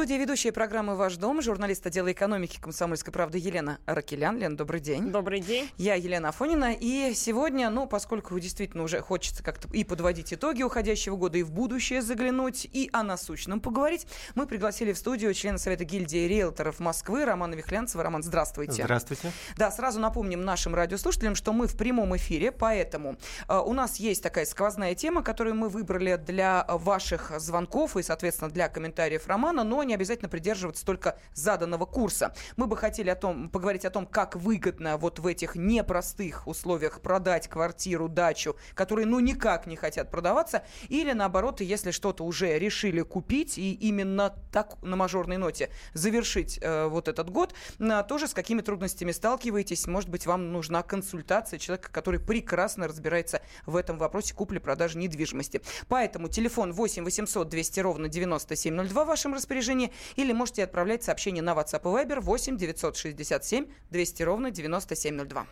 Студия ведущая программы «Ваш дом», журналист отдела экономики «Комсомольской правды» Елена Ракелян. Лен, добрый день. Добрый день. Я Елена Афонина. И сегодня, ну, поскольку действительно уже хочется как-то и подводить итоги уходящего года, и в будущее заглянуть, и о насущном поговорить, мы пригласили в студию члена Совета гильдии риэлторов Москвы Романа Вихлянцева. Роман, здравствуйте. Здравствуйте. Да, сразу напомним нашим радиослушателям, что мы в прямом эфире, поэтому э, у нас есть такая сквозная тема, которую мы выбрали для ваших звонков и, соответственно, для комментариев Романа, но не обязательно придерживаться только заданного курса. Мы бы хотели о том, поговорить о том, как выгодно вот в этих непростых условиях продать квартиру, дачу, которые ну никак не хотят продаваться, или наоборот, если что-то уже решили купить и именно так на мажорной ноте завершить э, вот этот год, э, тоже с какими трудностями сталкиваетесь, может быть, вам нужна консультация человека, который прекрасно разбирается в этом вопросе купли-продажи недвижимости. Поэтому телефон 8 800 200 ровно 9702 в вашем распоряжении распоряжении, или можете отправлять сообщение на WhatsApp и Viber 8 967 200 ровно 9702.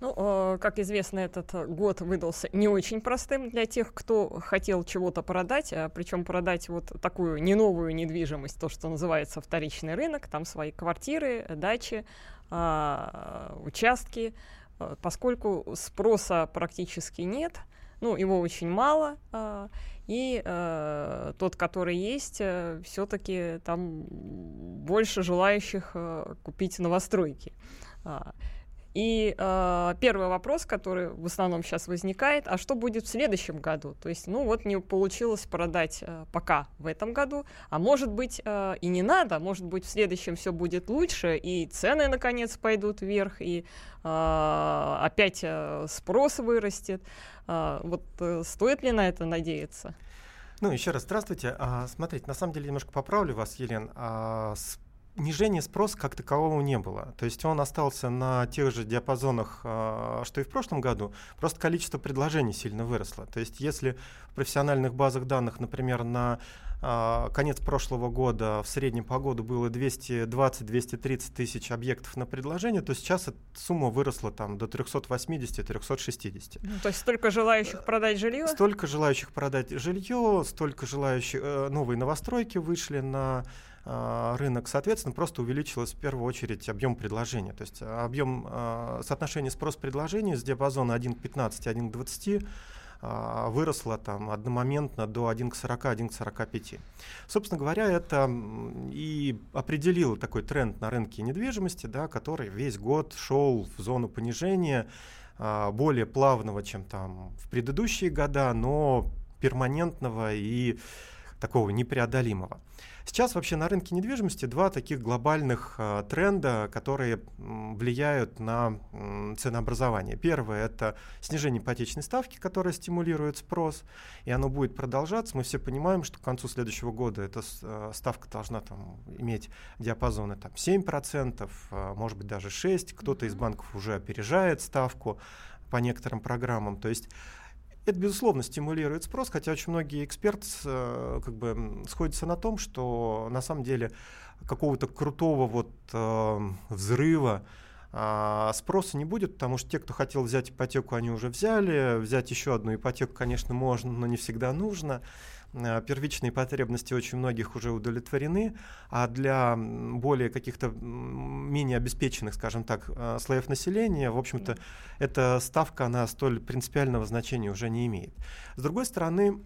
Ну, э, как известно, этот год выдался не очень простым для тех, кто хотел чего-то продать, а причем продать вот такую не новую недвижимость, то, что называется вторичный рынок, там свои квартиры, дачи, а, участки, э, поскольку спроса практически нет, ну, его очень мало, а, и э, тот, который есть, э, все-таки там больше желающих э, купить новостройки. И э, первый вопрос, который в основном сейчас возникает, а что будет в следующем году? То есть, ну вот не получилось продать э, пока в этом году, а может быть э, и не надо, может быть в следующем все будет лучше, и цены наконец пойдут вверх, и э, опять э, спрос вырастет. Э, вот э, стоит ли на это надеяться? Ну, еще раз здравствуйте. А, смотрите, на самом деле немножко поправлю вас, Елен. А, с снижения спроса как такового не было. То есть он остался на тех же диапазонах, а, что и в прошлом году, просто количество предложений сильно выросло. То есть если в профессиональных базах данных, например, на а, конец прошлого года в среднем по году было 220-230 тысяч объектов на предложение, то сейчас эта сумма выросла там, до 380-360. Ну, то есть столько желающих продать жилье? Столько желающих продать жилье, столько желающих... Э, новые новостройки вышли на рынок, соответственно, просто увеличилось в первую очередь объем предложения. То есть а, объем э, соотношения спрос-предложения с диапазона 1 к 15, 1 к 20 э, выросло там одномоментно до 1 к 40, 1 к 45. Собственно говоря, это и определило такой тренд на рынке недвижимости, да, который весь год шел в зону понижения, более плавного, чем там в предыдущие года, но перманентного и такого непреодолимого. Сейчас вообще на рынке недвижимости два таких глобальных э, тренда, которые м, влияют на м, ценообразование. Первое – это снижение ипотечной ставки, которая стимулирует спрос, и оно будет продолжаться. Мы все понимаем, что к концу следующего года эта э, ставка должна там, иметь диапазоны там, 7%, э, может быть даже 6%. Кто-то из банков уже опережает ставку по некоторым программам. То есть это, безусловно, стимулирует спрос, хотя очень многие эксперты э, как бы сходятся на том, что на самом деле какого-то крутого вот э, взрыва э, спроса не будет, потому что те, кто хотел взять ипотеку, они уже взяли. Взять еще одну ипотеку, конечно, можно, но не всегда нужно. Э, первичные потребности очень многих уже удовлетворены, а для более каких-то менее обеспеченных, скажем так, э, слоев населения, в общем-то, эта ставка, она столь принципиального значения уже не имеет. С другой стороны,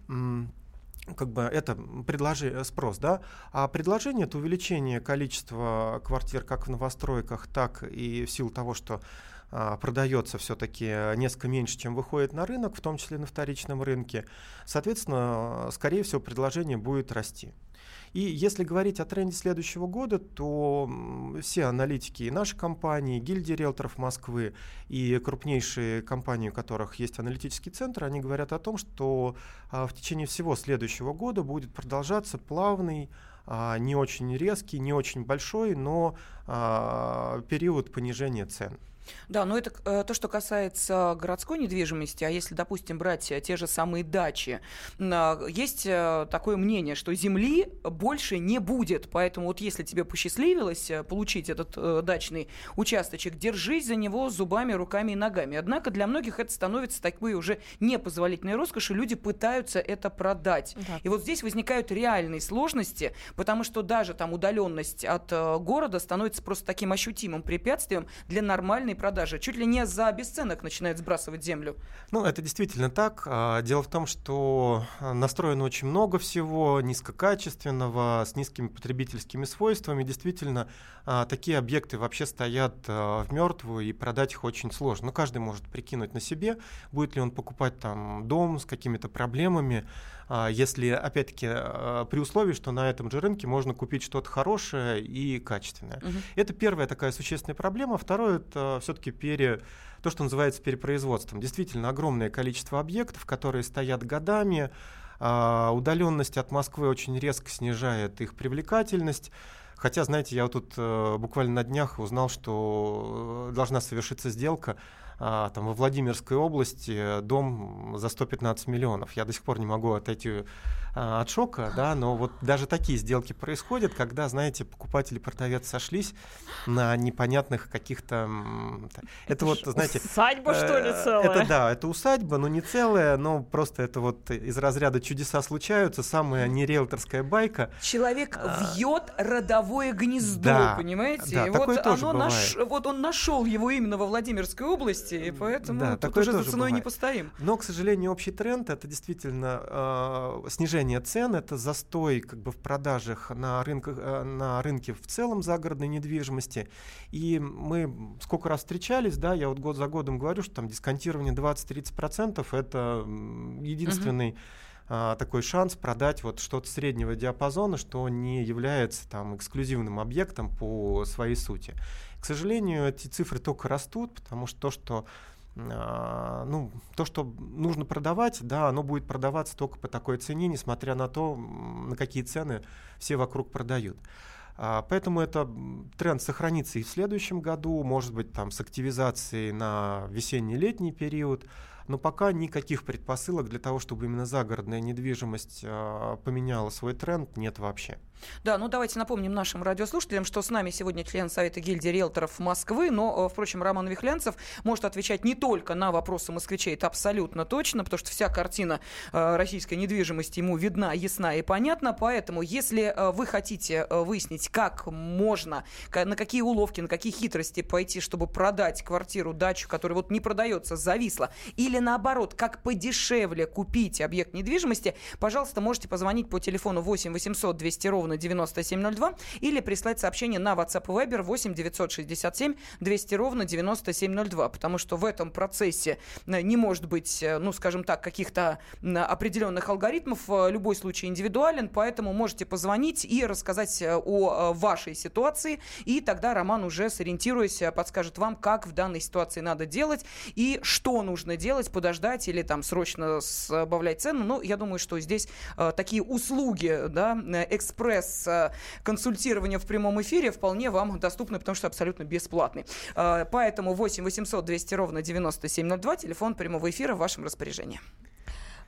как бы это предложение, спрос, да, а предложение это увеличение количества квартир как в новостройках, так и в силу того, что продается все-таки несколько меньше, чем выходит на рынок, в том числе на вторичном рынке. Соответственно, скорее всего, предложение будет расти. И если говорить о тренде следующего года, то все аналитики и наши компании, гильдии риэлторов Москвы и крупнейшие компании, у которых есть аналитический центр, они говорят о том, что а, в течение всего следующего года будет продолжаться плавный а, не очень резкий, не очень большой, но а, период понижения цен. Да, но это э, то, что касается городской недвижимости, а если, допустим, брать э, те же самые дачи, есть э, такое мнение, что земли больше не будет, поэтому вот если тебе посчастливилось получить этот дачный участочек, держись за него зубами, руками и ногами. Однако для многих это становится такой уже непозволительной роскошью, люди пытаются это продать. Да. И вот здесь возникают реальные сложности, потому что даже там удаленность от города становится просто таким ощутимым препятствием для нормальной продажи. Чуть ли не за бесценок начинают сбрасывать землю. Ну, это действительно так. А, дело в том, что а, настроено очень много всего низкокачественного, с низкими потребительскими свойствами. Действительно, а, такие объекты вообще стоят в мертвую, и продать их очень сложно. Но каждый может прикинуть на себе, будет ли он покупать там дом с какими-то проблемами, если, опять-таки, при условии, что на этом же рынке можно купить что-то хорошее и качественное. Угу. Это первая такая существенная проблема. Второе, это все-таки пере, то, что называется перепроизводством. Действительно, огромное количество объектов, которые стоят годами, а, удаленность от Москвы очень резко снижает их привлекательность. Хотя, знаете, я вот тут э, буквально на днях узнал, что э, должна совершиться сделка а, там, во Владимирской области дом за 115 миллионов. Я до сих пор не могу отойти а, от шока, да, но вот даже такие сделки происходят, когда, знаете, покупатель и продавец сошлись на непонятных каких-то... Это, это вот, знаете... Усадьба, что ли, э, целая? Это, да, это усадьба, но не целая, но просто это вот из разряда чудеса случаются, самая не риэлторская байка. Человек а, вьет родовое гнездо, да, понимаете? Да, и вот, оно наш, вот он нашел его именно во Владимирской области, области, и поэтому да, тут уже за ценой бывает. не постоим. Но, к сожалению, общий тренд это действительно э, снижение цен, это застой как бы в продажах на, рынках, э, на рынке в целом загородной недвижимости. И мы сколько раз встречались, да, я вот год за годом говорю, что там дисконтирование 20-30% это единственный uh такой шанс продать вот что-то среднего диапазона, что не является там эксклюзивным объектом по своей сути. К сожалению, эти цифры только растут, потому что то, что а, ну, то, что нужно продавать, да, оно будет продаваться только по такой цене, несмотря на то, на какие цены все вокруг продают. А, поэтому это тренд сохранится и в следующем году, может быть, там с активизацией на весенний-летний период но пока никаких предпосылок для того, чтобы именно загородная недвижимость э, поменяла свой тренд, нет вообще. Да, ну давайте напомним нашим радиослушателям, что с нами сегодня член Совета гильдии риэлторов Москвы, но, э, впрочем, Роман Вихлянцев может отвечать не только на вопросы москвичей, это абсолютно точно, потому что вся картина э, российской недвижимости ему видна, ясна и понятна, поэтому если э, вы хотите выяснить, как можно, на какие уловки, на какие хитрости пойти, чтобы продать квартиру, дачу, которая вот не продается, зависла, или наоборот, как подешевле купить объект недвижимости, пожалуйста, можете позвонить по телефону 8 800 200 ровно 9702 или прислать сообщение на WhatsApp и Viber 8 967 200 ровно 9702, потому что в этом процессе э, не может быть, э, ну, скажем так, каких-то определенных алгоритмов, э, любой случай индивидуален, поэтому можете позвонить и рассказать о вашей ситуации, и тогда Роман уже сориентируясь подскажет вам, как в данной ситуации надо делать и что нужно делать, подождать или там срочно сбавлять цену. Но я думаю, что здесь такие услуги, да, экспресс э, консультирования в прямом эфире вполне вам доступны, потому что абсолютно бесплатный. Э, поэтому 8 800 200 ровно 9702, телефон прямого эфира в вашем распоряжении.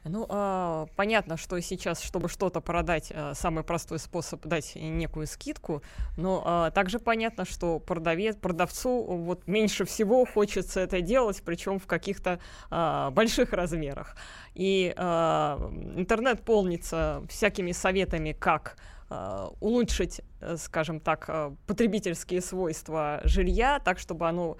Ну, э, понятно, что сейчас, чтобы что-то продать, э, самый простой способ дать некую скидку, но э, также понятно, что продавец, продавцу вот меньше всего хочется это делать, причем в каких-то э, больших размерах. И э, интернет полнится всякими советами, как улучшить, скажем так, потребительские свойства жилья, так, чтобы оно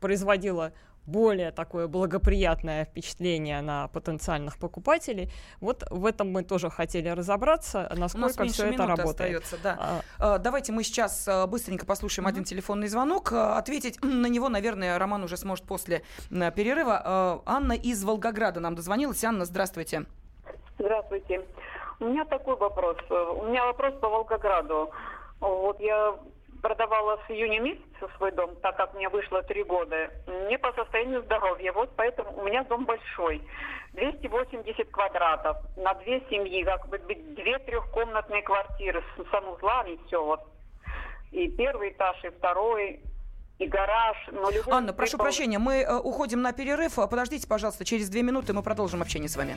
производило более такое благоприятное впечатление на потенциальных покупателей. Вот в этом мы тоже хотели разобраться, насколько все это работает. Остается, да. а, Давайте мы сейчас быстренько послушаем угу. один телефонный звонок. Ответить на него, наверное, Роман уже сможет после перерыва. Анна из Волгограда нам дозвонилась. Анна, здравствуйте. Здравствуйте. У меня такой вопрос. У меня вопрос по Волгограду. Вот я продавала с июня месяца свой дом, так как мне вышло три года, не по состоянию здоровья. Вот поэтому у меня дом большой. 280 квадратов на две семьи, как бы две трехкомнатные квартиры с санузлами, все вот. И первый этаж, и второй. и гараж. Но любой Анна, прошу прощения, мы э, уходим на перерыв. Подождите, пожалуйста, через две минуты мы продолжим общение с вами.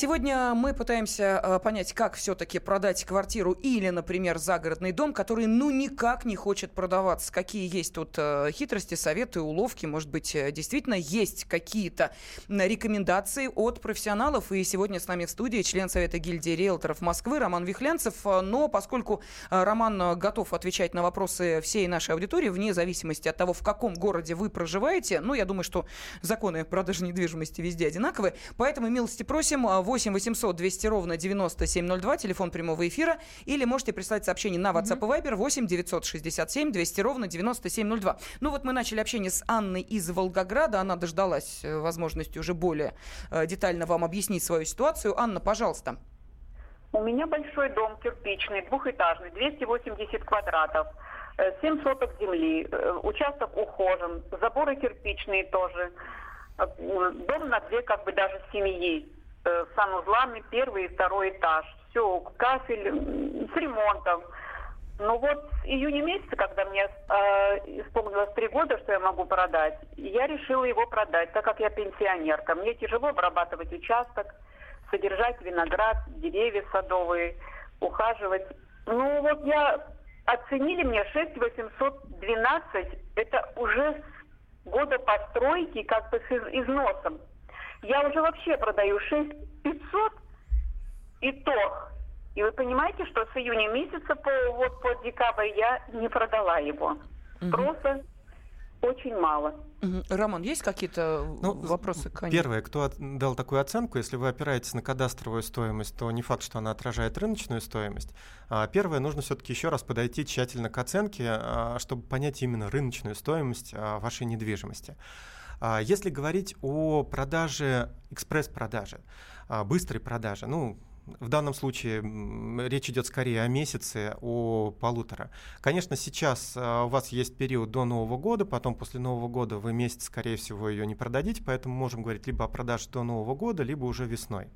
Сегодня мы пытаемся э, понять, как все-таки продать квартиру или, например, загородный дом, который ну никак не хочет продаваться. Какие есть тут э, хитрости, советы, уловки. Может быть, э, действительно есть какие-то рекомендации от профессионалов. И сегодня с нами в студии член Совета гильдии риэлторов Москвы Роман Вихлянцев. Но поскольку Роман готов отвечать на вопросы всей нашей аудитории, вне зависимости от того, в каком городе вы проживаете, ну, я думаю, что законы продажи недвижимости везде одинаковые. Поэтому милости просим э, 8 800 200 ровно 9702, телефон прямого эфира, или можете прислать сообщение на WhatsApp и Viber 8 967 200 ровно 9702. Ну вот мы начали общение с Анной из Волгограда, она дождалась э, возможности уже более э, детально вам объяснить свою ситуацию. Анна, пожалуйста. У меня большой дом кирпичный, двухэтажный, 280 квадратов, э, 7 соток земли, э, участок ухожен, заборы кирпичные тоже. Э, Дом на две как бы даже семьи, э, с санузлами, первый и второй этаж. Все, кафель с ремонтом. Ну вот с июня месяца, когда мне э, исполнилось три года, что я могу продать, я решила его продать, так как я пенсионерка. Мне тяжело обрабатывать участок, содержать виноград, деревья садовые, ухаживать. Ну вот я оценили мне 6 812, это уже года постройки как бы с из- износом. Я уже вообще продаю 6 500 и то. И вы понимаете, что с июня месяца по, вот по декабрь я не продала его. Просто очень мало. Мгм. Роман, есть какие-то Ну, вопросы? к Анне? Первое, кто дал такую оценку, если вы опираетесь на кадастровую стоимость, то не факт, что она отражает рыночную стоимость. А, Первое, нужно все-таки еще раз подойти тщательно к оценке, а, чтобы понять именно рыночную стоимость а, вашей недвижимости. А, Если говорить о продаже, экспресс-продаже, а, быстрой продаже, ну, в данном случае речь идет скорее о месяце, о полутора. Конечно, сейчас а, у вас есть период до Нового года, потом после Нового года вы месяц, скорее всего, ее не продадите, поэтому можем говорить либо о продаже до Нового года, либо уже весной.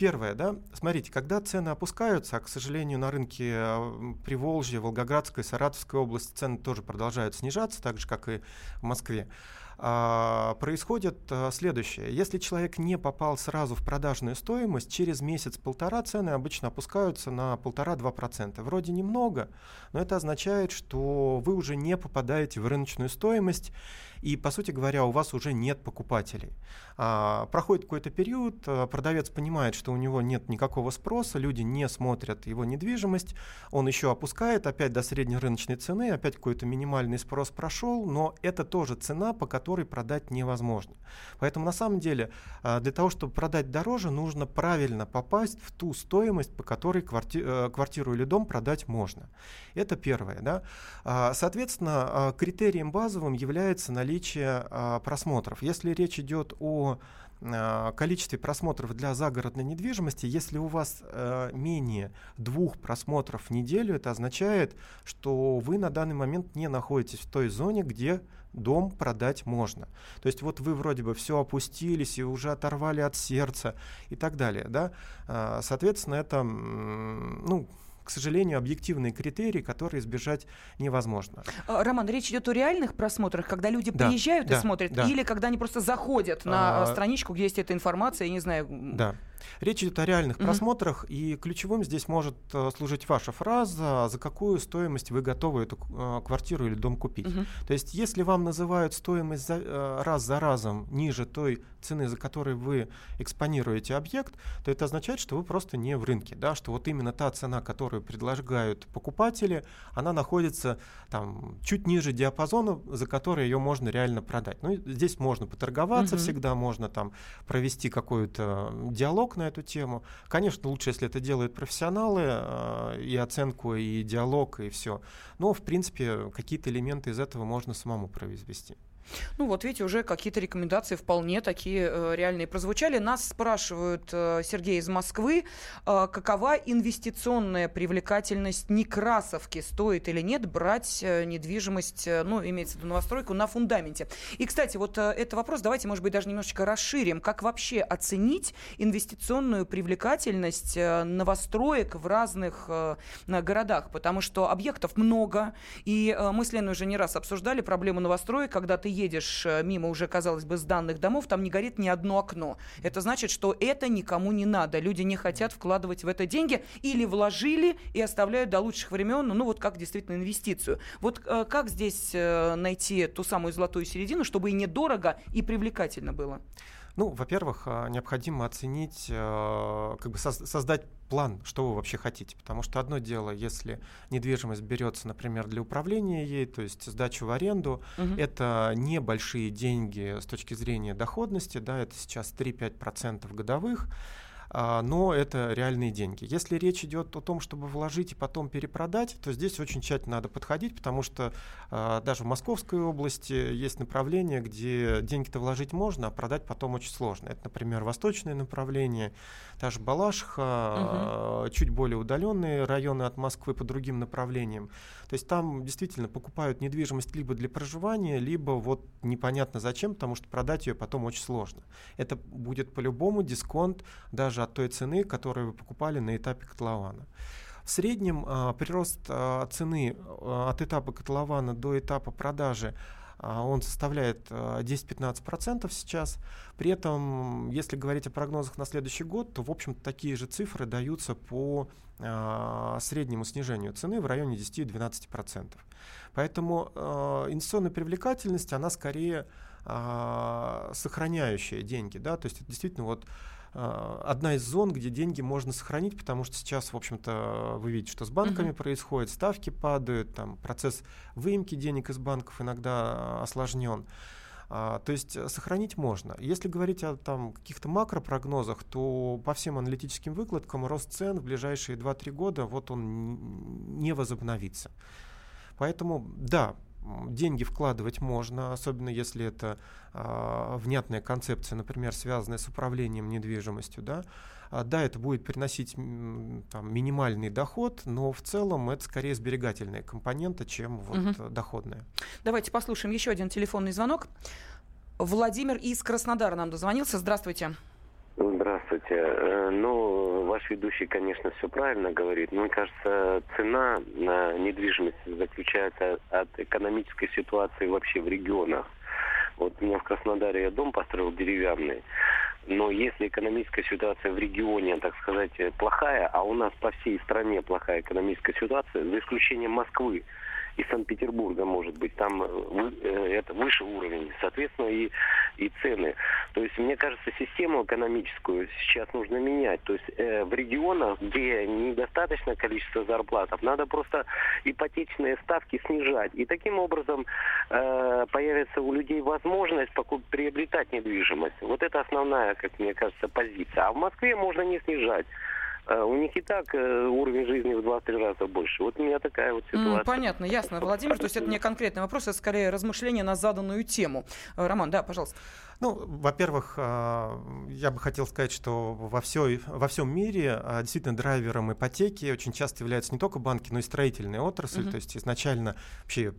Первое, да, смотрите, когда цены опускаются, а, к сожалению, на рынке Приволжья, Волгоградской, Саратовской области цены тоже продолжают снижаться, так же, как и в Москве, а, происходит а, следующее. Если человек не попал сразу в продажную стоимость, через месяц-полтора цены обычно опускаются на 1,5-2%. Вроде немного, но это означает, что вы уже не попадаете в рыночную стоимость, и, по сути говоря, у вас уже нет покупателей. А, проходит какой-то период, а, продавец понимает, что у него нет никакого спроса, люди не смотрят его недвижимость, он еще опускает опять до среднерыночной цены, опять какой-то минимальный спрос прошел, но это тоже цена, по которой продать невозможно. Поэтому на самом деле а, для того, чтобы продать дороже, нужно правильно попасть в ту стоимость, по которой кварти- э, квартиру или дом продать можно. Это первое. Да? А, Соответственно, критерием базовым является наличие а, просмотров. Если речь идет о а, количестве просмотров для загородной недвижимости, если у вас э, менее двух просмотров в неделю, это означает, что вы на данный момент не находитесь в той зоне, где дом продать можно. То есть вот вы вроде бы все опустились и уже оторвали от сердца и так далее. Да? А, Соответственно, это, ну, к сожалению, объективные критерии, которые избежать невозможно. А, Роман, речь идет о реальных просмотрах, когда люди Да, приезжают и да, смотрят, да. или когда они просто заходят на а, А, страничку, где есть эта информация, я не знаю. Да. Речь идет о реальных mm-hmm. просмотрах, и ключевым здесь может э, служить ваша фраза, за какую стоимость вы готовы эту э, квартиру или дом купить. Mm-hmm. То есть, если вам называют стоимость за, э, раз за разом ниже той цены, за которой вы экспонируете объект, то это означает, что вы просто не в рынке, да, что вот именно та цена, которую предлагают покупатели, она находится там чуть ниже диапазона, за который ее можно реально продать. Ну, здесь можно поторговаться mm-hmm. всегда, можно там провести какой-то диалог на эту тему. Конечно, лучше, если это делают профессионалы, э, и оценку, и диалог, и все. Но, в принципе, какие-то элементы из этого можно самому произвести. Ну вот, видите, уже какие-то рекомендации вполне такие э, реальные прозвучали. Нас спрашивают э, Сергей из Москвы, э, какова инвестиционная привлекательность Некрасовки? Стоит или нет брать э, недвижимость, э, ну, имеется в виду новостройку, на фундаменте? И, кстати, вот э, этот вопрос давайте, может быть, даже немножечко расширим. Как вообще оценить инвестиционную привлекательность э, новостроек в разных э, городах? Потому что объектов много, и э, мы с Леной уже не раз обсуждали проблему новостроек, когда ты едешь э, мимо уже, казалось бы, сданных домов, там не горит ни одно окно. Это значит, что это никому не надо. Люди не хотят вкладывать в это деньги или вложили и оставляют до лучших времен, ну вот как действительно инвестицию. Вот э, как здесь э, найти ту самую золотую середину, чтобы и недорого, и привлекательно было? Ну, во-первых, а, необходимо оценить, э, как бы создать план, что вы вообще хотите. Потому что одно дело, если недвижимость берется, например, для управления ей, то есть сдачу в аренду, угу. это небольшие деньги с точки зрения доходности, да, это сейчас 3-5% годовых. А, но это реальные деньги. Если речь идет о том, чтобы вложить и потом перепродать, то здесь очень тщательно надо подходить, потому что а, даже в Московской области есть направления, где деньги-то вложить можно, а продать потом очень сложно. Это, например, восточное направление, та же Балашха, угу. чуть более удаленные районы от Москвы по другим направлениям. То есть там действительно покупают недвижимость либо для проживания, либо вот непонятно зачем, потому что продать ее потом очень сложно. Это будет по-любому дисконт даже от той цены, которую вы покупали на этапе котлована. В среднем э, прирост э, цены э, от этапа котлована до этапа продажи он составляет 10-15% сейчас. При этом, если говорить о прогнозах на следующий год, то, в общем такие же цифры даются по среднему снижению цены в районе 10-12%. Поэтому инвестиционная привлекательность, она скорее сохраняющая деньги. Да? То есть это действительно вот а, одна из зон, где деньги можно сохранить, потому что сейчас, в общем-то, вы видите, что с банками uh-huh. происходит, ставки падают, там процесс выемки денег из банков иногда осложнен. А, то есть сохранить можно. Если говорить о там, каких-то макропрогнозах, то по всем аналитическим выкладкам рост цен в ближайшие 2-3 года вот он не возобновится. Поэтому, да, деньги вкладывать можно, особенно если это э, внятная концепция, например, связанная с управлением недвижимостью, да. А, да, это будет приносить там, минимальный доход, но в целом это скорее сберегательная компонента, чем вот угу. доходная. Давайте послушаем еще один телефонный звонок. Владимир из Краснодара нам дозвонился. Здравствуйте. Здравствуйте. Э, ну, ваш ведущий, конечно, все правильно говорит. Мне кажется, цена на недвижимость заключается от экономической ситуации вообще в регионах. Вот у меня в Краснодаре я дом построил деревянный. Но если экономическая ситуация в регионе, так сказать, плохая, а у нас по всей стране плохая экономическая ситуация, за исключением Москвы, и Санкт-Петербурга, может быть, там э, э, это выше уровень, соответственно, и, и цены. То есть, мне кажется, систему экономическую сейчас нужно менять. То есть, э, в регионах, где недостаточное количество зарплатов, надо просто ипотечные ставки снижать. И таким образом э, появится у людей возможность покуп- приобретать недвижимость. Вот это основная, как мне кажется, позиция. А в Москве можно не снижать. А у них и так э, уровень жизни в 2-3 раза больше. Вот у меня такая вот ситуация. понятно, ясно, Владимир. То есть это не конкретный вопрос, это скорее размышление на заданную тему. Э, Роман, да, пожалуйста. Ну, во-первых, а, я бы хотел сказать, что во, все, во всем мире а, действительно драйвером ипотеки очень часто являются не только банки, но и строительная отрасль. Uh-huh. То есть изначально вообще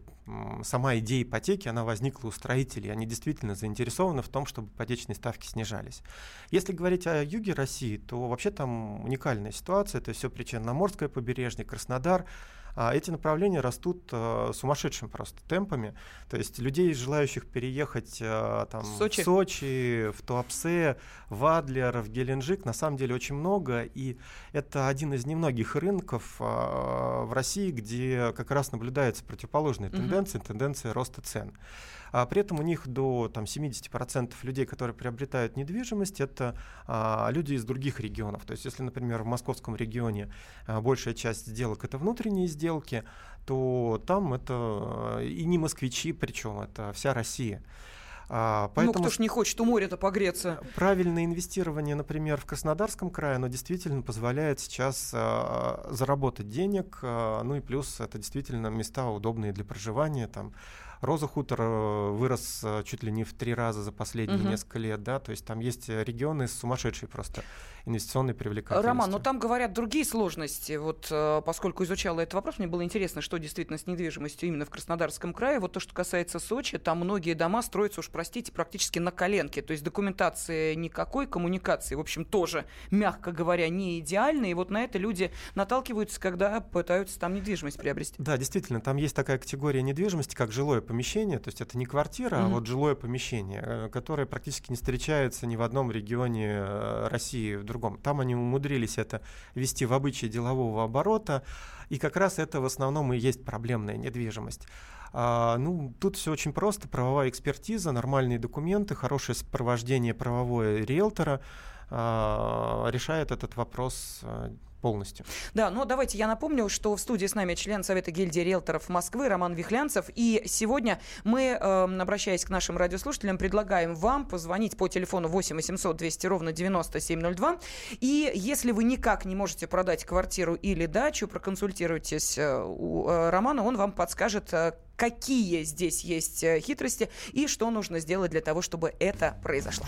сама идея ипотеки, она возникла у строителей. Они действительно заинтересованы в том, чтобы ипотечные ставки снижались. Если говорить о юге России, то вообще там уникальная ситуация. Это все Причерноморское побережье, Краснодар. А эти направления растут э, сумасшедшими просто темпами. То есть людей, желающих переехать э, там, Сочи. в Сочи, в Туапсе, в Адлер, в Геленджик, на самом деле очень много. И это один из немногих рынков э, в России, где как раз наблюдается противоположная Мгм. тенденция, тенденция роста цен. А при этом у них до там, 70% людей, которые приобретают недвижимость, это а, люди из других регионов. То есть, если, например, в московском регионе а, большая часть сделок это внутренние сделки, то там это а, и не москвичи, причем это вся Россия. А, Ну, поэтому кто ж не хочет у моря-то погреться? правильное инвестирование, например, в Краснодарском крае, оно действительно позволяет сейчас а, заработать денег, а, ну и плюс это действительно места удобные для проживания, там Роза Хутор э, вырос э, чуть ли не в три раза за последние Мгм. несколько лет, да, то есть там есть э, регионы с сумасшедшей просто инвестиционной привлекательностью. Роман, но там говорят другие сложности. Вот поскольку изучала этот вопрос, мне было интересно, что действительно с недвижимостью именно в Краснодарском крае. Вот то, что касается Сочи, там многие дома строятся, уж простите, практически на коленке. То есть документации никакой, коммуникации, в общем, тоже, мягко говоря, не идеальные. И вот на это люди наталкиваются, когда пытаются там недвижимость приобрести. Да, действительно, там есть такая категория недвижимости, как жилое помещение, то есть это не квартира, а Мгм. вот жилое помещение, э, которое практически не встречается ни в одном регионе э, России, в другом. Там они умудрились это вести в обычае делового оборота, и как раз это в основном и есть проблемная недвижимость. А, ну, тут все очень просто. Правовая экспертиза, нормальные документы, хорошее сопровождение правовое риэлтора а, решает этот вопрос а, полностью. Да, но давайте я напомню, что в студии с нами член Совета гильдии риэлторов Москвы Роман Вихлянцев. И сегодня мы, э, обращаясь к нашим радиослушателям, предлагаем вам позвонить по телефону 8 800 200 ровно 9702. И если вы никак не можете продать квартиру или дачу, проконсультируйтесь э, у э, Романа, он вам подскажет, э, какие здесь есть хитрости и что нужно сделать для того, чтобы это произошло.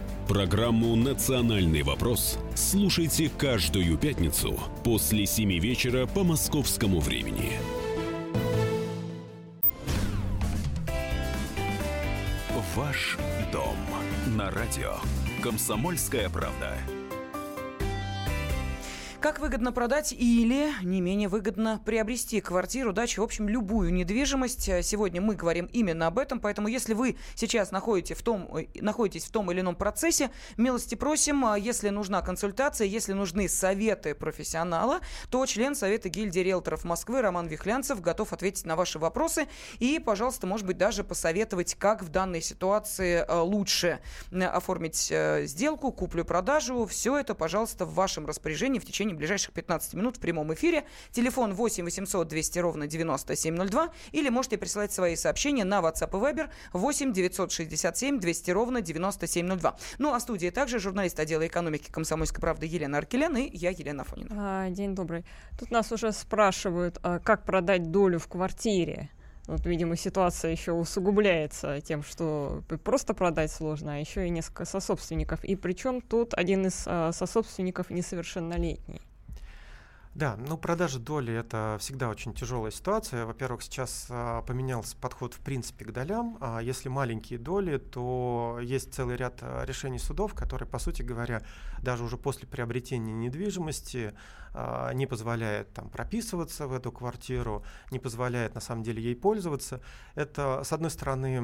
Программу «Национальный вопрос» слушайте каждую пятницу после 7 вечера по московскому времени. Ваш дом на радио «Комсомольская правда». Как выгодно продать или не менее выгодно приобрести квартиру, дачу, в общем, любую недвижимость. Сегодня мы говорим именно об этом, поэтому если вы сейчас находите в том, э, находитесь в том или ином процессе, милости просим, а если нужна консультация, если нужны советы профессионала, то член Совета гильдии риэлторов Москвы Роман Вихлянцев готов ответить на ваши вопросы и, пожалуйста, может быть, даже посоветовать, как в данной ситуации э, лучше э, оформить э, сделку, куплю-продажу. Все это, пожалуйста, в вашем распоряжении в течение ближайших 15 минут в прямом эфире. Телефон 8 800 200 ровно 9702 или можете присылать свои сообщения на WhatsApp и Viber 8 967 200 ровно 9702. Ну, а в студии также журналист отдела экономики комсомольской правды Елена Аркелян и я, Елена Афонина. А, День добрый. Тут нас уже спрашивают, а как продать долю в квартире. Вот, видимо, ситуация еще усугубляется тем, что просто продать сложно, а еще и несколько сособственников. И причем тут один из а, сособственников несовершеннолетний. Да, ну продажа доли это всегда очень тяжелая ситуация. Во-первых, сейчас а, поменялся подход в принципе к долям. А если маленькие доли, то есть целый ряд а, решений судов, которые, по сути говоря, даже уже после приобретения недвижимости не позволяет там прописываться в эту квартиру, не позволяет на самом деле ей пользоваться. Это, с одной стороны,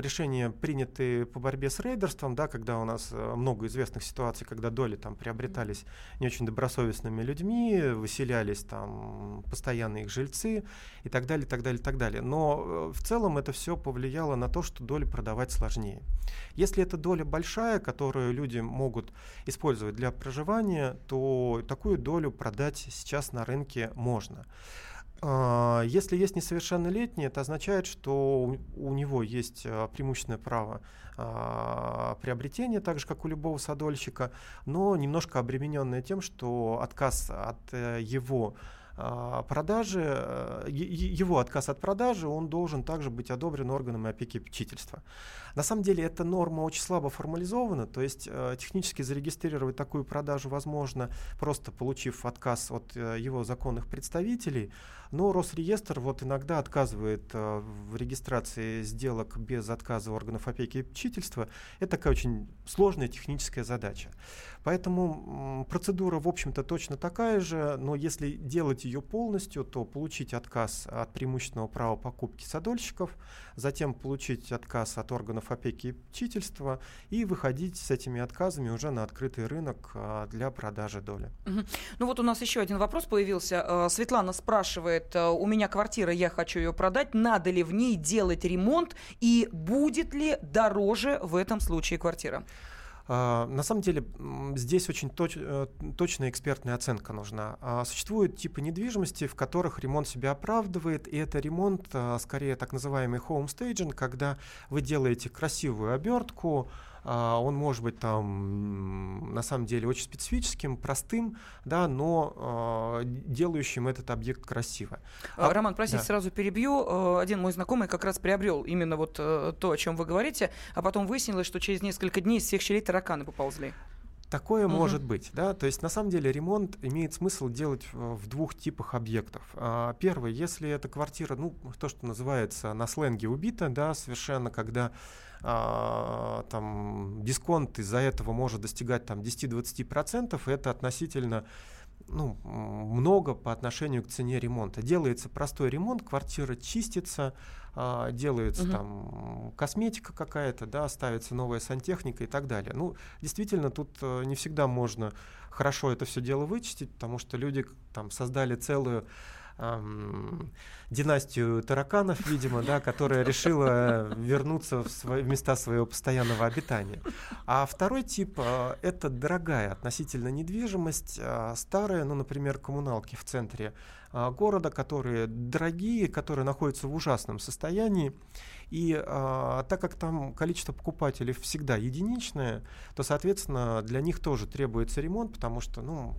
решения приняты по борьбе с рейдерством, да, когда у нас э, много известных ситуаций, когда доли там приобретались не очень добросовестными людьми, выселялись там постоянные их жильцы и так далее, так далее, так далее. Но э, в целом это все повлияло на то, что доли продавать сложнее. Если эта доля большая, которую люди могут использовать для проживания, то такую долю продать сейчас на рынке можно. А, Если есть несовершеннолетний, это означает, что у него есть а, преимущественное право а, приобретения, так же как у любого садольщика, но немножко обремененное тем, что отказ от э, его продажи, э, его отказ от продажи, он должен также быть одобрен органами опеки и попечительства. На самом деле эта норма очень слабо формализована, то есть э, технически зарегистрировать такую продажу возможно, просто получив отказ от э, его законных представителей, но Росреестр вот иногда отказывает в регистрации сделок без отказа органов опеки и попечительства. Это такая очень сложная техническая задача. Поэтому процедура, в общем-то, точно такая же, но если делать ее полностью, то получить отказ от преимущественного права покупки садольщиков, затем получить отказ от органов опеки и попечительства и выходить с этими отказами уже на открытый рынок а, для продажи доли. Ну вот у нас еще один вопрос появился. Э, Светлана спрашивает, э, у меня квартира, я хочу ее продать, надо ли в ней делать ремонт и будет ли дороже в этом случае квартира? А, на самом деле здесь очень точ, э, точная экспертная оценка нужна. А, существуют типы недвижимости, в которых ремонт себя оправдывает, и это ремонт а, скорее так называемый home staging, когда вы делаете красивую обертку, он может быть там на самом деле очень специфическим, простым, да, но э, делающим этот объект красиво. А, Роман, простите, да. сразу перебью. Один мой знакомый как раз приобрел именно вот э, то, о чем вы говорите, а потом выяснилось, что через несколько дней из всех щелей тараканы поползли. Такое угу. может быть, да, то есть на самом деле ремонт имеет смысл делать в двух типах объектов. Первый, если эта квартира, ну, то, что называется на сленге убита, да, совершенно, когда а, там дисконт из-за этого может достигать там 10-20%, это относительно ну, много по отношению к цене ремонта. Делается простой ремонт, квартира чистится, а, делается угу. там косметика какая-то, да, ставится новая сантехника и так далее. Ну, действительно, тут э, не всегда можно хорошо это все дело вычистить, потому что люди там создали целую эм, династию тараканов, видимо, да, которая решила вернуться в, свои, в места своего постоянного обитания. А второй тип э, это дорогая относительно недвижимость, э, старая, ну, например, коммуналки в центре э, города, которые дорогие, которые находятся в ужасном состоянии. И а, так как там количество покупателей всегда единичное, то, соответственно, для них тоже требуется ремонт, потому что, ну,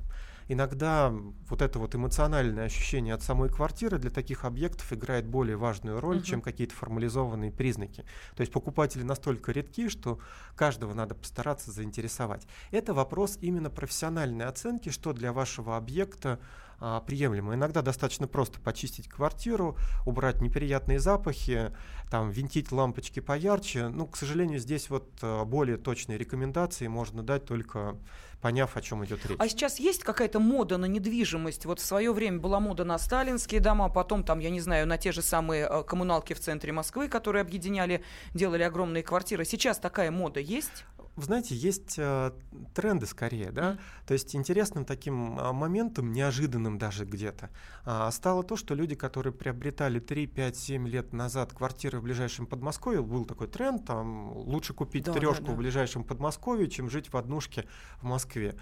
иногда вот это вот эмоциональное ощущение от самой квартиры для таких объектов играет более важную роль, uh-huh. чем какие-то формализованные признаки. То есть покупатели настолько редки, что каждого надо постараться заинтересовать. Это вопрос именно профессиональной оценки, что для вашего объекта а, приемлемо. Иногда достаточно просто почистить квартиру, убрать неприятные запахи, там, винтить лампочки поярче. Ну, к сожалению, здесь вот а, более точные рекомендации можно дать только поняв, о чем идет речь. А сейчас есть какая-то мода на недвижимость? Вот в свое время была мода на сталинские дома, потом там, я не знаю, на те же самые э, коммуналки в центре Москвы, которые объединяли, делали огромные квартиры. Сейчас такая мода есть? Вы знаете, есть э, тренды скорее, да. То есть интересным таким э, моментом, неожиданным даже где-то, э, стало то, что люди, которые приобретали 3, 5, 7 лет назад квартиры в ближайшем Подмосковье, был такой тренд, там лучше купить да, трешку да, да. в ближайшем Подмосковье, чем жить в однушке в Москве.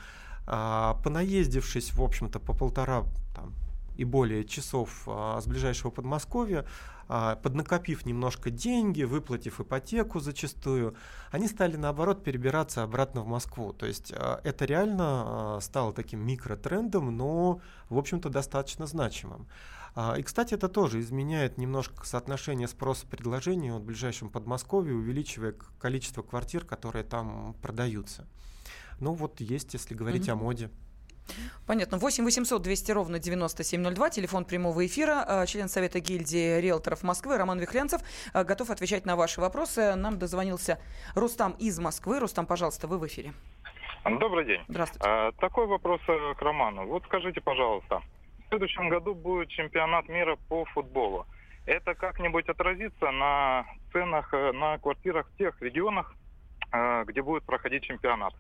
А, понаездившись, в общем-то, по полтора там, и более часов а, с ближайшего Подмосковья, а, поднакопив немножко деньги, выплатив ипотеку зачастую, они стали наоборот перебираться обратно в Москву. То есть а, это реально а, стало таким микротрендом, но, в общем-то, достаточно значимым. А, и, кстати, это тоже изменяет немножко соотношение спроса-предложения в ближайшем Подмосковье, увеличивая количество квартир, которые там продаются. Ну вот есть, если говорить mm-hmm. о моде. Понятно. 8 800 200 ровно 9702, телефон прямого эфира, а, член Совета гильдии риэлторов Москвы Роман Вихлянцев а, готов отвечать на ваши вопросы. Нам дозвонился Рустам из Москвы. Рустам, пожалуйста, вы в эфире. Добрый день. Здравствуйте. А, такой вопрос э, к Роману. Вот скажите, пожалуйста, в следующем году будет чемпионат мира по футболу. Это как-нибудь отразится на ценах э, на квартирах в тех регионах, э, где будет проходить чемпионат?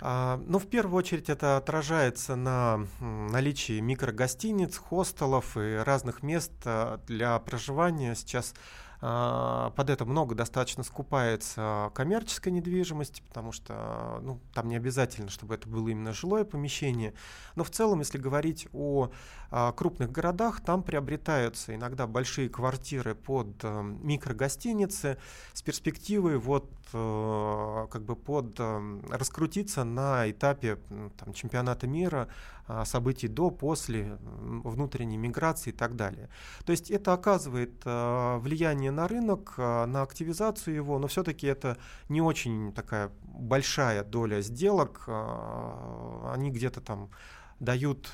А, ну, в первую очередь это отражается на наличии микрогостиниц, хостелов и разных мест а, для проживания. Сейчас под это много достаточно скупается коммерческой недвижимости, потому что ну, там не обязательно, чтобы это было именно жилое помещение. Но в целом, если говорить о а, крупных городах, там приобретаются иногда большие квартиры под а, микрогостиницы с перспективой вот а, как бы под а, раскрутиться на этапе там, чемпионата мира, а, событий до, после, внутренней миграции и так далее. То есть это оказывает а, влияние на рынок, а, на активизацию его, но все-таки это не очень такая большая доля сделок. А, они где-то там дают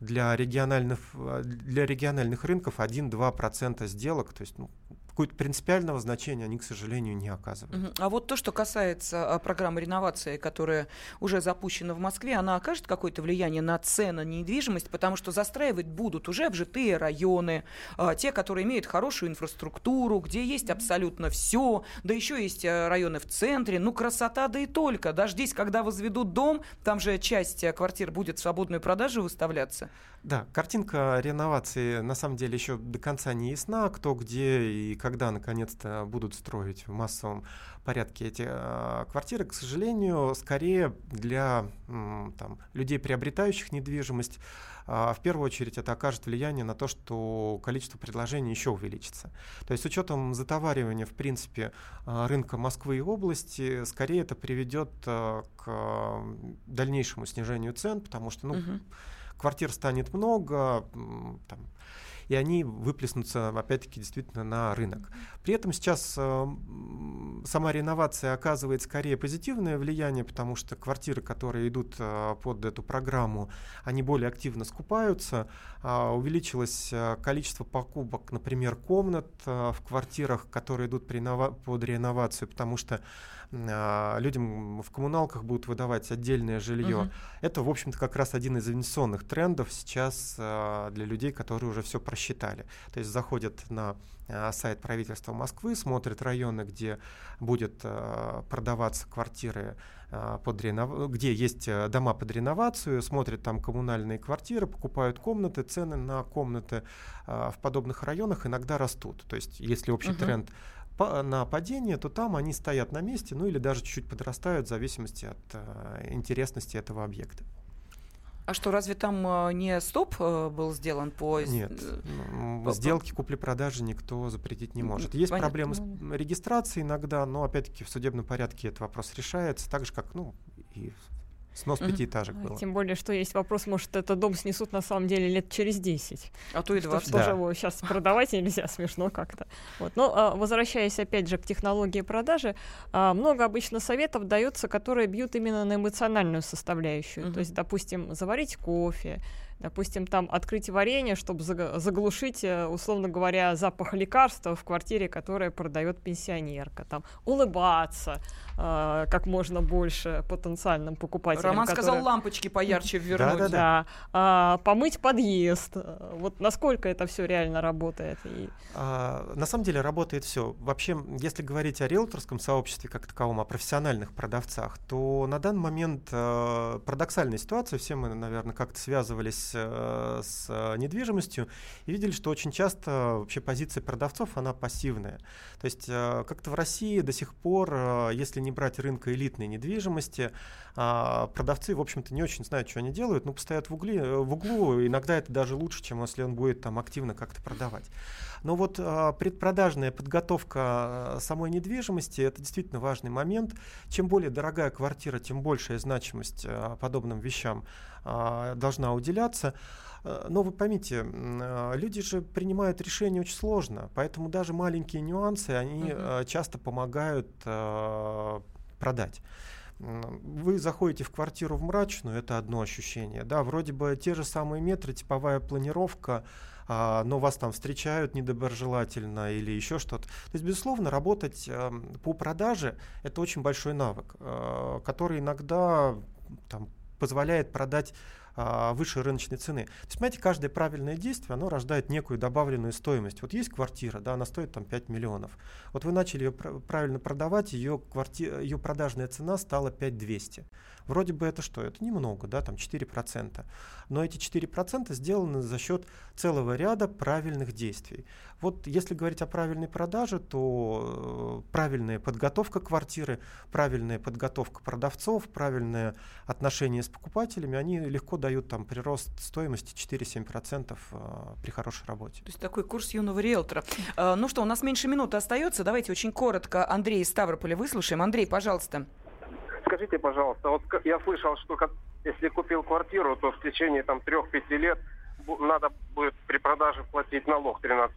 для региональных, для региональных рынков 1-2% сделок, то есть ну, какое-то принципиального значения они, к сожалению, не оказывают. А вот то, что касается а, программы реновации, которая уже запущена в Москве, она окажет какое-то влияние на цены на недвижимость, потому что застраивать будут уже обжитые районы, а, те, которые имеют хорошую инфраструктуру, где есть абсолютно все, да еще есть а, районы в центре, ну красота, да и только. Даже здесь, когда возведут дом, там же часть квартир будет в свободную продажу выставляться. Да, картинка реновации на самом деле еще до конца не ясна, кто где и когда наконец-то будут строить в массовом порядке эти э, квартиры, к сожалению, скорее для э, там, людей, приобретающих недвижимость, э, в первую очередь это окажет влияние на то, что количество предложений еще увеличится. То есть с учетом затоваривания, в принципе, э, рынка Москвы и области, скорее это приведет э, к дальнейшему снижению цен, потому что, ну, угу квартир станет много, там, и они выплеснутся, опять-таки, действительно на рынок. При этом сейчас э, сама реновация оказывает скорее позитивное влияние, потому что квартиры, которые идут э, под эту программу, они более активно скупаются. Э, увеличилось количество покупок, например, комнат э, в квартирах, которые идут при под реновацию, потому что а, людям в коммуналках будут выдавать отдельное жилье. Угу. Это, в общем-то, как раз один из инвестиционных трендов сейчас а, для людей, которые уже все просчитали. То есть заходят на а, сайт правительства Москвы, смотрят районы, где будет продаваться квартиры под ренов... где есть дома под реновацию, смотрят там коммунальные квартиры, покупают комнаты, цены на комнаты в подобных районах иногда растут. То есть если общий uh-huh. тренд на падение, то там они стоят на месте, ну или даже чуть-чуть подрастают в зависимости от э, интересности этого объекта. А что, разве там э, не стоп э, был сделан по... Нет, ну, по... сделки купли-продажи никто запретить не может. Есть Понятно. проблемы с ну регистрацией иногда, но опять-таки в судебном порядке этот вопрос решается, так же как ну, и Снос пятиэтажек mm-hmm. был. Тем более, что есть вопрос, может, этот дом снесут на самом деле лет через 10. А то и 20. Что, да. его сейчас продавать нельзя, смешно как-то. Вот. Но а, возвращаясь опять же к технологии продажи, а, много обычно советов дается, которые бьют именно на эмоциональную составляющую. Mm-hmm. То есть, допустим, заварить кофе, допустим, там открыть варенье, чтобы заглушить, э, условно говоря, запах лекарства в квартире, которая продает пенсионерка, там улыбаться э, как можно больше потенциальным покупателям. Роман которые... сказал лампочки поярче вернуть. Да, да, да. да. помыть подъезд. Вот насколько это все реально работает? И... А, на самом деле работает все. Вообще, если говорить о риэлторском сообществе как таковом, о профессиональных продавцах, то на данный момент э, парадоксальная ситуация. Все мы, наверное, как-то связывались с, э, э, недвижимостью и видели, что очень часто вообще позиция продавцов, она пассивная. То есть э, как-то в России до сих пор, если не брать рынка элитной недвижимости, а, продавцы, в общем-то, не очень знают, что они делают, но постоят в, угле, в углу, иногда это даже лучше, чем если он будет там активно как-то продавать. Но вот предпродажная подготовка самой недвижимости – это действительно важный момент. Чем более дорогая квартира, тем большая значимость подобным вещам а, должна уделяться. Э, но вы поймите, а, люди же принимают решения очень сложно, поэтому даже маленькие нюансы, они uh часто помогают продать. Вы заходите в квартиру в мрачную, это одно ощущение. Да, вроде бы те же самые метры, типовая планировка, но вас там встречают недоброжелательно или еще что-то. То есть, безусловно, работать по продаже – это очень большой навык, который иногда там, позволяет продать а, выше рыночной цены. То есть, понимаете, каждое правильное действие, оно рождает некую добавленную стоимость. Вот есть квартира, да, она стоит там 5 миллионов. Вот вы начали ее правильно продавать, ее, кварти... ее продажная цена стала 5200. Вроде бы это что? Это немного, да, там 4%. Но эти 4% сделаны за счет целого ряда правильных действий. Вот если говорить о правильной продаже, то э, правильная подготовка квартиры, правильная подготовка продавцов, правильное отношение с покупателями, они легко дают там прирост стоимости 4-7% э, при хорошей работе. То есть такой курс юного риэлтора. Э, ну что, у нас меньше минуты остается. Давайте очень коротко Андрей из Ставрополя выслушаем. Андрей, пожалуйста. Скажите, пожалуйста, вот я слышал, что если купил квартиру, то в течение там трех-пяти лет надо будет при продаже платить налог 13%.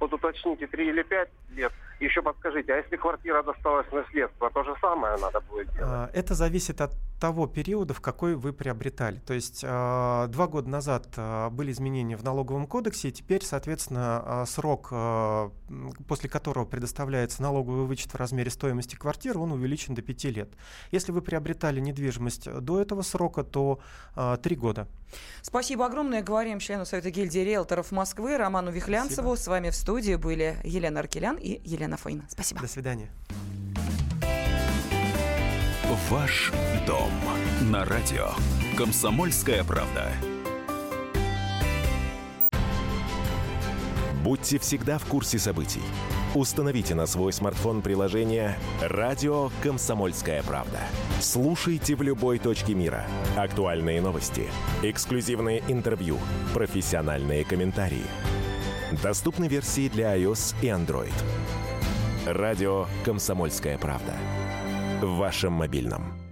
Вот уточните, 3 или 5 лет. Еще подскажите, а если квартира досталась в наследство, то же самое надо будет делать? А, это зависит от того периода, в какой вы приобретали. То есть а, два года назад а, были изменения в налоговом кодексе, и теперь, соответственно, срок, после которого предоставляется налоговый вычет в размере стоимости квартиры, он увеличен до 5 лет. Если вы приобретали недвижимость до этого срока, то 3 года. Спасибо огромное. Говорим члену Совета гильдии риэлторов Москвы Роману Вихлянцеву. Спасибо. С вами в студии были Елена Аркелян и Елена Фойна. Спасибо. До свидания. Ваш дом на радио. Комсомольская правда. Будьте всегда в курсе событий. Установите на свой смартфон приложение «Радио Комсомольская правда». Слушайте в любой точке мира. Актуальные новости, эксклюзивные интервью, профессиональные комментарии. Доступны версии для iOS и Android. «Радио Комсомольская правда». В вашем мобильном.